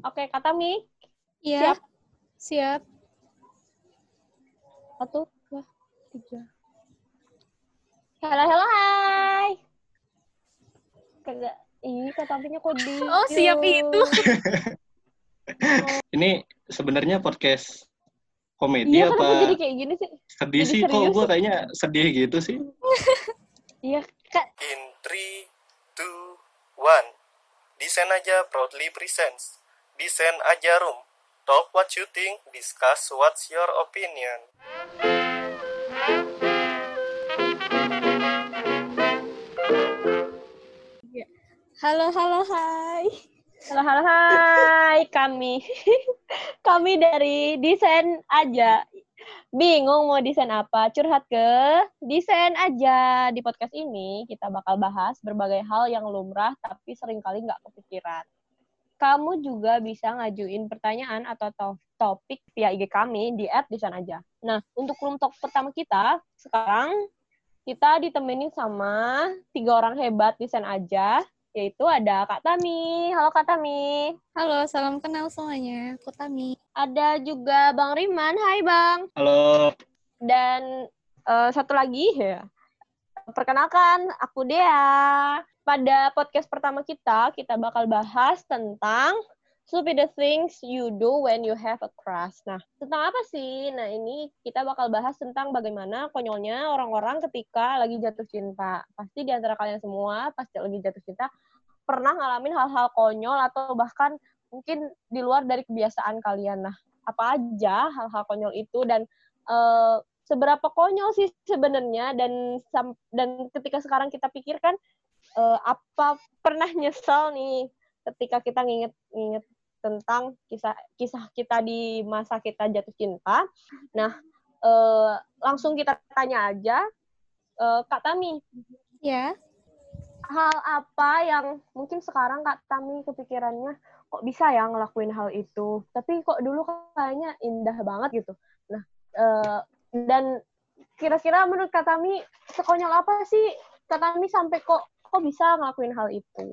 Oke, kata Mi. Iya. Siap. Siap. Satu, dua, tiga. Halo, halo, hai. Kagak, ih kata Mi-nya kok di. Oh, siap itu. Ini sebenarnya podcast komedi Iya, apa kenapa jadi kayak gini sih? sedih jadi sih? Kok serius? gue kayaknya sedih gitu sih? Iya, Kak. In 3, 2, 1. Desain aja proudly presents. Desain aja room. Talk what you think, discuss what's your opinion. Halo, halo, hai. Halo, halo, hai. Kami, kami dari desain aja. Bingung mau desain apa? Curhat ke desain aja. Di podcast ini kita bakal bahas berbagai hal yang lumrah tapi sering kali nggak kepikiran. Kamu juga bisa ngajuin pertanyaan atau to- topik via IG kami di @desain aja. Nah, untuk room talk pertama kita sekarang kita ditemenin sama tiga orang hebat desain aja yaitu ada Kak Tami. Halo Kak Tami. Halo, salam kenal semuanya. Aku Tami. Ada juga Bang Riman. Hai Bang. Halo, Dan eh, satu lagi ya. Perkenalkan, aku Dea. Pada podcast pertama kita, kita bakal bahas tentang stupid things you do when you have a crush. Nah, tentang apa sih? Nah, ini kita bakal bahas tentang bagaimana konyolnya orang-orang ketika lagi jatuh cinta. Pasti di antara kalian semua, pasti lagi jatuh cinta, pernah ngalamin hal-hal konyol atau bahkan mungkin di luar dari kebiasaan kalian. Nah, apa aja hal-hal konyol itu dan eh, seberapa konyol sih sebenarnya dan dan ketika sekarang kita pikirkan eh, apa pernah nyesel nih ketika kita nginget-nginget tentang kisah kisah kita di masa kita jatuh cinta. Nah, eh, langsung kita tanya aja, eh, Kak Tami, Ya. hal apa yang mungkin sekarang Kak Tami kepikirannya kok bisa ya ngelakuin hal itu, tapi kok dulu kayaknya indah banget gitu. Nah, eh, dan kira-kira menurut Kak Tami sekonyol apa sih Kak Tami sampai kok kok bisa ngelakuin hal itu?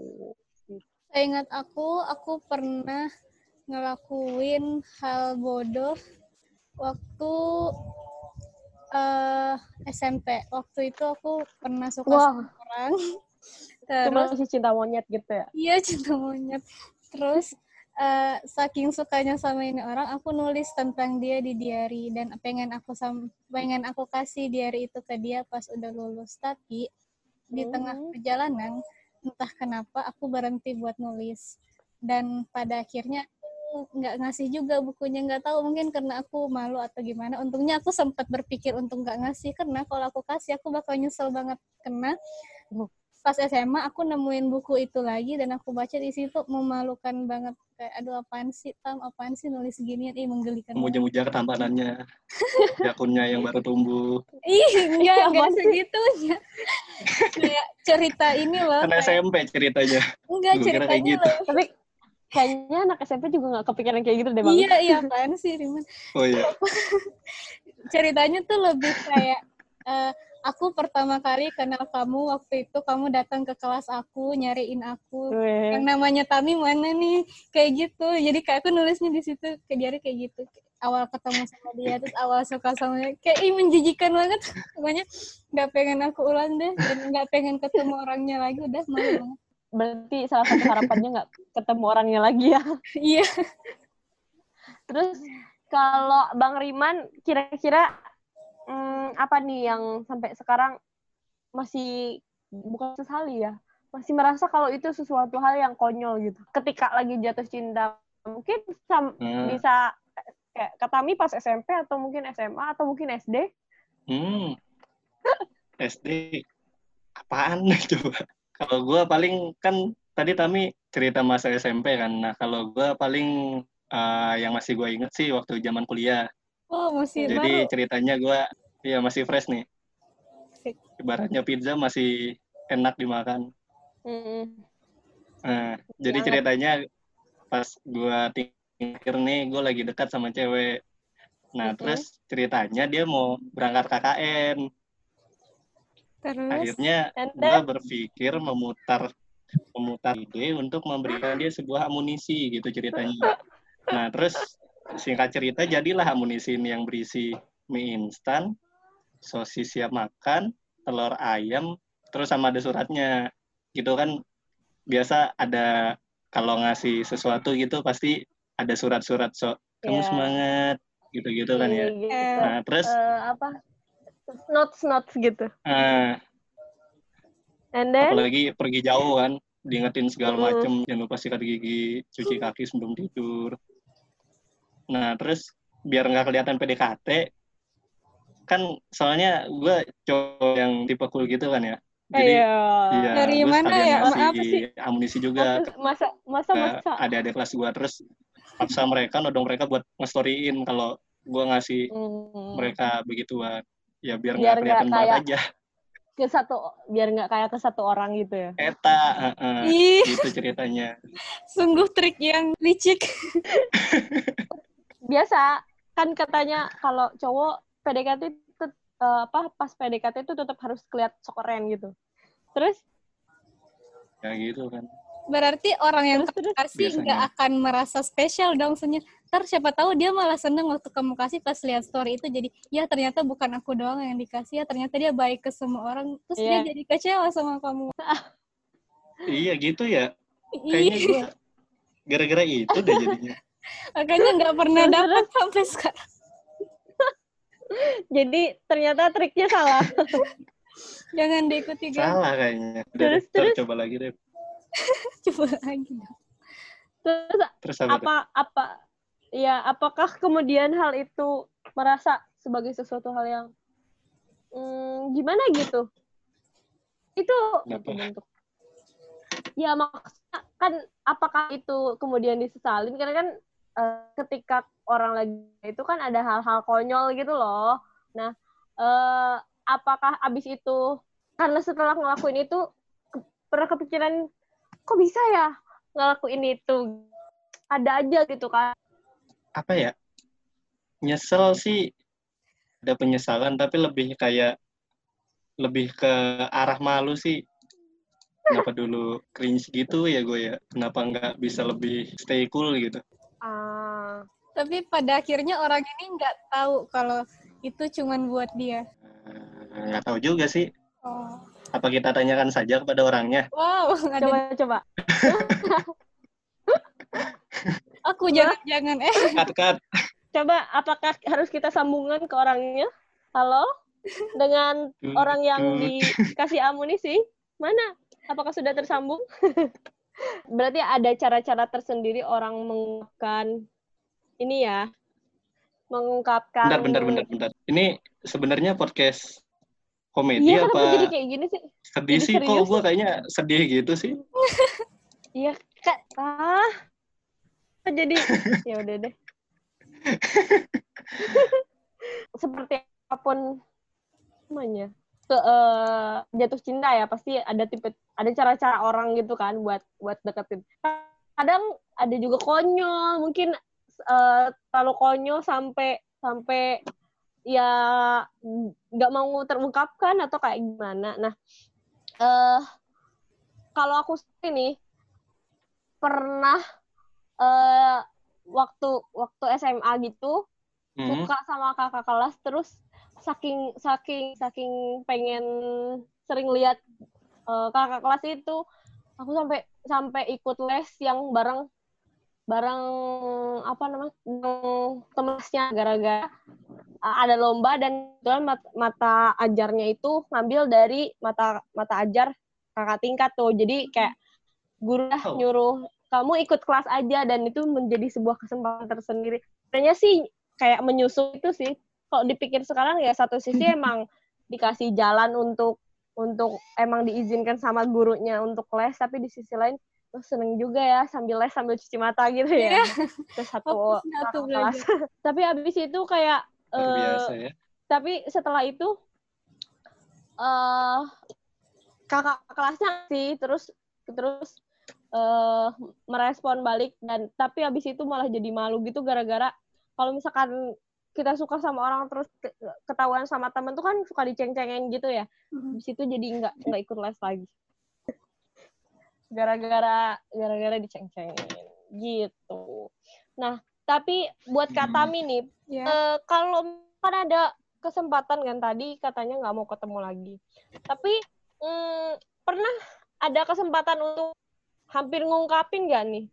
Saya ingat aku, aku pernah ngelakuin hal bodoh waktu eh SMP. Waktu itu aku pernah suka Wah. sama orang. Cuma Terus masih cinta monyet gitu ya? Iya cinta monyet. Terus eh, saking sukanya sama ini orang, aku nulis tentang dia di diary dan pengen aku sam pengen aku kasih diary itu ke dia pas udah lulus. Tapi di tengah Hmm. perjalanan entah kenapa aku berhenti buat nulis. Dan pada akhirnya aku nggak ngasih juga bukunya nggak tahu mungkin karena aku malu atau gimana. Untungnya aku sempat berpikir untuk nggak ngasih karena kalau aku kasih aku bakal nyesel banget. Karena Oh. pas SMA aku nemuin buku itu lagi dan aku baca di situ memalukan banget. Kayak aduh apaan sih tam? Apaan sih nulis ginian ih menggelikan muja-muja ketampanannya, jakunnya yang baru tumbuh. ih enggak enggak segitunya kayak cerita ini loh Kan kayak- SMP ceritanya. enggak Gua kira kayak ceritanya gitu. loh Tapi kayaknya anak SMP juga nggak kepikiran kayak gitu deh bang. iya iya apaan sih Riman Oh iya. ceritanya tuh lebih kayak eh, aku pertama kali kenal kamu waktu itu kamu datang ke kelas aku nyariin aku Weh. yang namanya Tami mana nih kayak gitu jadi kayak aku nulisnya di situ ke diary kayak gitu awal ketemu sama dia terus awal suka sama dia kayak ih menjijikan banget pokoknya nggak pengen aku ulang deh dan nggak pengen ketemu orangnya lagi udah malu banget Berarti salah satu harapannya nggak ketemu orangnya lagi ya. iya Terus kalau Bang Riman kira-kira hmm, apa nih yang sampai sekarang masih bukan sesali ya, masih merasa kalau itu sesuatu hal yang konyol gitu. Ketika lagi jatuh cinta, mungkin sam- Hmm. bisa kayak ketami pas SMP atau mungkin SMA atau mungkin SD. Hmm. SD apaan coba? Kalau gue paling kan tadi Tami cerita masa SMP kan. Nah kalau gue paling eh, yang masih gue inget sih waktu zaman kuliah. oh masih Jadi baru ceritanya gue ya masih fresh nih. Ibaratnya pizza masih enak dimakan. Mm-mm. Nah, jadi ceritanya pas gue tingkir nih, gue lagi dekat sama cewek. Nah, Mhm. terus ceritanya dia mau berangkat KKN. terus Akhirnya gue berpikir memutar memutar ide untuk memberikan dia sebuah amunisi gitu ceritanya. Nah, terus singkat cerita jadilah amunisi ini yang berisi mie instan, sosis siap makan, telur ayam, terus sama ada suratnya. Gitu kan biasa ada kalau ngasih sesuatu gitu pasti ada surat-surat so kamu Iya. semangat gitu-gitu kan ya. Iya, gitu. Nah, terus Eh, apa notes notes gitu eh, and then apalagi pergi jauh kan diingetin segala Mm. macem jangan lupa sikat gigi cuci kaki sebelum tidur nah terus biar nggak kelihatan PDKT kan soalnya gue cowok yang tipe cool gitu kan ya jadi Iya. iya Dari mana ya? Apa sih? amunisi juga masa masa ke masa adik-adik kelas gue terus paksa mereka nodong mereka buat nge-storyin kalau gue ngasih Hmm. mereka begituan. Ya biar nggak kelihatan banget aja. ke satu biar nggak kayak ke satu orang gitu ya? Eta heeh, Ih, gitu ceritanya. Sungguh trik yang licik. biasa kan katanya kalau cowok PDKT itu eh, apa pas PDKT itu tetap harus kelihatan sok keren gitu. Terus? Ya gitu kan Berarti orang yang Terus, terus. kasih Biasanya. nggak akan merasa spesial dong senyum. Ntar siapa tahu dia malah seneng waktu kamu kasih pas lihat story itu jadi ya ternyata bukan aku doang yang dikasih ya ternyata dia baik ke semua orang terus Iya. dia jadi kecewa sama kamu. Iya gitu ya. Kayaknya gue gara-gara itu deh jadinya. makanya nggak pernah dapat sampai sekarang. jadi ternyata triknya salah Jangan diikuti. Salah kayaknya. Udah Terus, terus? coba lagi deh. Coba lagi dong. terus Terus apa? apa apa ya apakah kemudian hal itu merasa sebagai sesuatu hal yang hmm, gimana gitu itu Kenapa? itu bentuk ya maksudnya kan apakah itu kemudian disesalin karena kan eh, ketika orang lagi itu kan ada hal-hal konyol gitu loh nah eh, apakah abis itu karena setelah ngelakuin itu ke- pernah kepikiran kok bisa ya ngelakuin itu ada aja gitu kan Apa ya? Nyesel sih ada penyesalan tapi lebih kayak lebih ke arah malu sih. Kenapa dulu cringe gitu ya gue ya? Kenapa nggak bisa lebih stay cool gitu? ah Tapi pada akhirnya orang ini nggak tahu kalau itu cuman buat dia. Eh, Nggak tahu juga sih. Oh. Apa kita tanyakan saja kepada orangnya? Wow, nggak ada. coba coba. Aku jangan-jangan eh. Kat, kat. coba apakah harus kita sambungan ke orangnya? Halo? Dengan orang yang dikasih amunisi? Mana? Apakah sudah tersambung? Berarti ada cara-cara tersendiri orang mengungkapkan ini ya? Mengungkapkan Bentar, bentar, bentar, bentar. Ini sebenarnya podcast komedi kenapa apa jadi kayak gini sih sedih jadi sih? Kok serius? gue kayaknya sedih gitu sih? iya kak ah jadi ya udah deh seperti apa pun namanya ke eh, jatuh cinta ya pasti ada tipe ada cara-cara orang gitu kan buat buat deketin kadang ada juga konyol mungkin eh, terlalu konyol sampai sampai ya nggak mau terungkapkan atau kayak gimana nah eh kalau aku ini pernah eh waktu waktu SMA gitu Hmm. suka sama kakak kelas terus saking saking saking pengen sering lihat eh, kakak kelas itu aku sampai sampai ikut les yang bareng bareng apa namanya temasnya gara-gara uh, ada lomba dan kebetulan mat- mata ajarnya itu ngambil dari mata mata ajar kakak tingkat tuh. Jadi kayak guru Oh. nyuruh kamu ikut kelas aja dan itu menjadi sebuah kesempatan tersendiri. Kayaknya sih kayak menyusul itu sih. Kalau dipikir sekarang ya satu sisi emang dikasih jalan untuk untuk emang diizinkan sama gurunya untuk les tapi di sisi lain oh, seneng juga ya sambil les sambil cuci mata gitu ya. Ke satu fokusnya tuh kakak kelas. tapi abis itu kayak Luar eh, biasa ya. tapi setelah itu eh kakak kelasnya sih terus terus eh merespon balik dan tapi abis itu malah jadi malu gitu gara-gara kalau misalkan kita suka sama orang terus ke- ketahuan sama temen tuh kan suka diceng-cengin gitu ya Mhm. abis itu jadi nggak nggak ikut les lagi gara-gara gara-gara diceng-cengin gitu. Nah, tapi buat Kak Hmm. Tami nih, Ya. eh, kalau kan ada kesempatan kan tadi katanya nggak mau ketemu lagi. Tapi mm, pernah ada kesempatan untuk hampir ngungkapin nggak nih?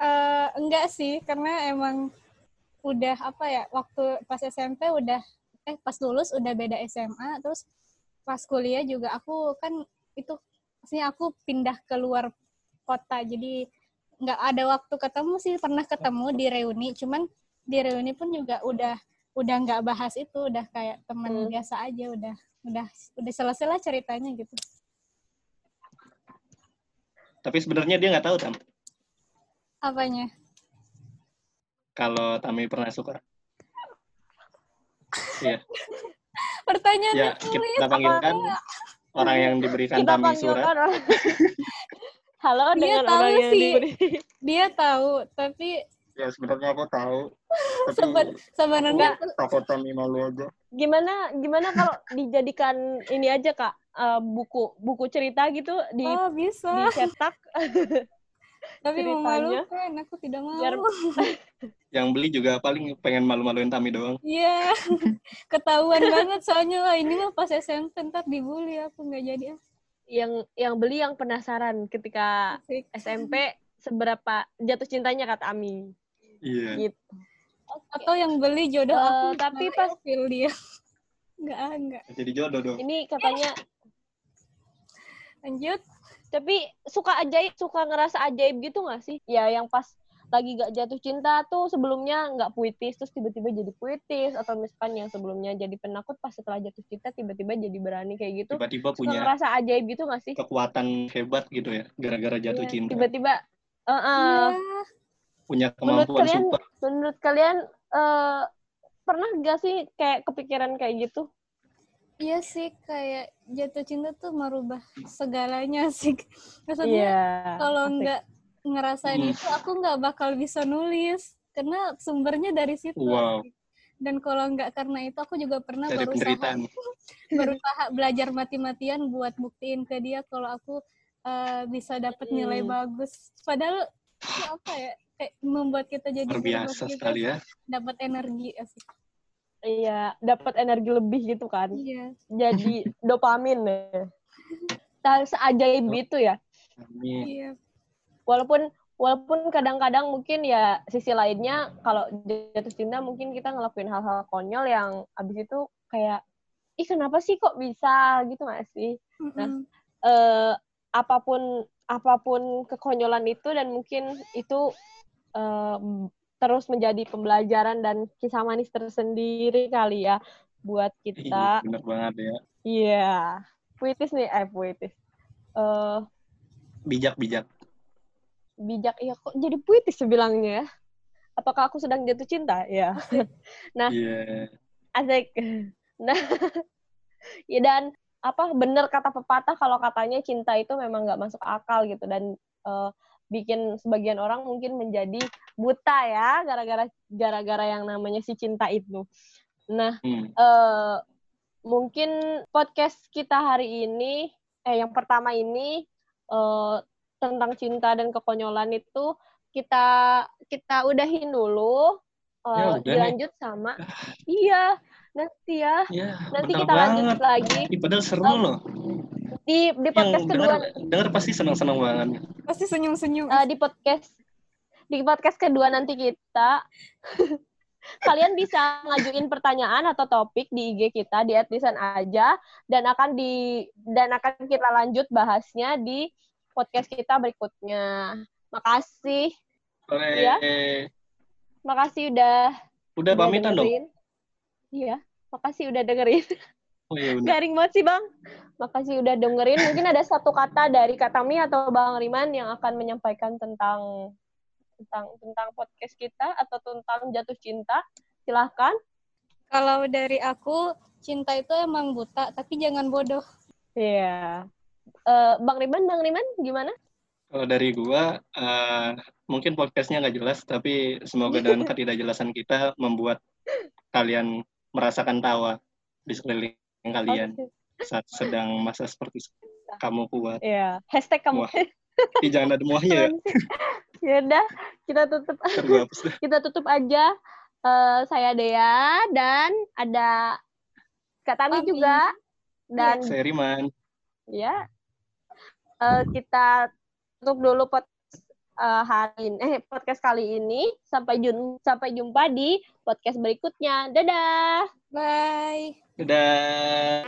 Eh, enggak sih, karena emang udah apa ya, waktu pas SMP udah eh pas lulus udah beda SMA, terus pas kuliah juga aku kan itu maksudnya aku pindah keluar kota, jadi nggak ada waktu ketemu sih, pernah ketemu di reuni, cuman di reuni pun juga udah udah nggak bahas itu, udah kayak teman Hmm. biasa aja, udah udah udah selesai lah ceritanya gitu. Tapi sebenarnya dia nggak tahu Tam Apanya? kalau Tami pernah suka. Iya, Pertanyaannya ya kita panggilkan orang yang diberikan Kita Tami surat. Halo Dia dengan tahu orang yang sih. diberi. Dia tahu, tapi Ya sebenarnya aku tahu. Seben- sebenarnya takut Tami malu aja. Gimana gimana kalau dijadikan ini aja Kak, eh, buku buku cerita gitu di oh bisa dicetak tapi ceritanya. memalukan aku tidak mau Biar- Yang beli juga paling pengen malu-maluin Tami doang. iya ketahuan banget soalnya wah ini mah pas SMP ntar dibully aku nggak jadi ah. Yang yang beli yang penasaran ketika Asik. SMP seberapa jatuh cintanya kata Ami Iya. gitu. atau yang beli jodoh Eh, aku tapi pas- ilfil dia nggak ah, nggak Jadi jodoh dong. Ini katanya lanjut tapi suka ajaib, suka ngerasa ajaib gitu nggak sih? Ya yang pas lagi gak jatuh cinta tuh sebelumnya nggak puitis terus tiba-tiba jadi puitis atau misalkan yang sebelumnya jadi penakut pas setelah jatuh cinta tiba-tiba jadi berani kayak gitu Tiba-tiba punya ngerasa ajaib gitu nggak sih kekuatan hebat gitu ya, gara-gara jatuh Iya, cinta. tiba-tiba eh, eh, Iya. Punya Menurut kemampuan kalian- super. menurut kalian eh, pernah gak sih kayak kepikiran kayak gitu Iya sih kayak jatuh cinta tuh merubah segalanya sih maksudnya Iya. kalau nggak ngerasain Hmm. itu aku nggak bakal bisa nulis karena sumbernya dari situ Wow. dan kalau nggak karena itu aku juga pernah Dari berusaha berusaha belajar mati-matian buat buktiin ke dia kalau aku eh, bisa dapat nilai Hmm. bagus padahal itu apa ya kayak membuat kita jadi biasa gitu, sekali ya. dapat energi asik Iya, dapat energi lebih gitu kan. iya Jadi dopamin ya. Seajaib itu ya. Amin. iya Walaupun walaupun kadang-kadang mungkin ya sisi lainnya kalau jatuh cinta mungkin kita ngelakuin hal-hal konyol yang abis itu kayak ih kenapa sih kok bisa gitu nggak sih? Mm-mm. eh apa pun apa pun kekonyolan itu dan mungkin itu eh, terus menjadi pembelajaran dan kisah manis tersendiri kali ya buat Iya, kita. bener banget ya. Iya, puitis nih, eh puitis. Eh Bijak-bijak. bijak ya kok jadi puitis sebilangnya ya. Apakah aku sedang jatuh cinta? Ya. Nah. Iya. Asik. Nah, ya dan apa bener kata pepatah kalau katanya cinta itu memang nggak masuk akal gitu dan eh, bikin sebagian orang mungkin menjadi buta ya gara-gara gara-gara yang namanya si cinta itu. Nah, Hmm. eh mungkin podcast kita hari ini eh yang pertama ini eh tentang cinta dan kekonyolan itu kita kita udahin dulu. Eh, Ya, udah nih. dilanjut sama iya nanti ya Ya, nanti kita lanjut banget. lagi Ih, padahal seru Oh, loh. di di Yang podcast kedua denger, denger pasti senang-senang banget. pasti senyum-senyum eh, di podcast di podcast kedua nanti kita kalian bisa ngajuin pertanyaan atau topik di IG kita di @lisan aja dan akan di dan akan kita lanjut bahasnya di podcast kita berikutnya. Makasih, Sore. Iya. makasih udah Udah pamitan dong. Iya, makasih udah dengerin. Oh iya bener. Garing banget sih, Bang. Makasih udah dengerin. Mungkin ada satu kata dari Kak Tami atau Bang Riman yang akan menyampaikan tentang tentang tentang podcast kita atau tentang jatuh cinta. Silahkan. kalau dari aku cinta itu emang buta tapi jangan bodoh Iya. Eh, Bang Riman, Bang Riman gimana? Kalau dari gua, eh, mungkin podcastnya nggak jelas, tapi semoga dengan ketidakjelasan kita membuat kalian merasakan tawa di sekeliling kalian Oke. saat sedang masa seperti kamu kuat. Iya, hashtag kamu. Muah. Ih, jangan ada muahnya ya. ya udah, kita tutup kita tutup aja. Eh, saya Dea dan ada Kak Tami. juga dan Saya Riman ya. Uh, kita tutup dulu podcast uh, eh, hari ini eh podcast kali ini. Sampai jum sampai jumpa di podcast berikutnya. Dadah. Bye. Dadah.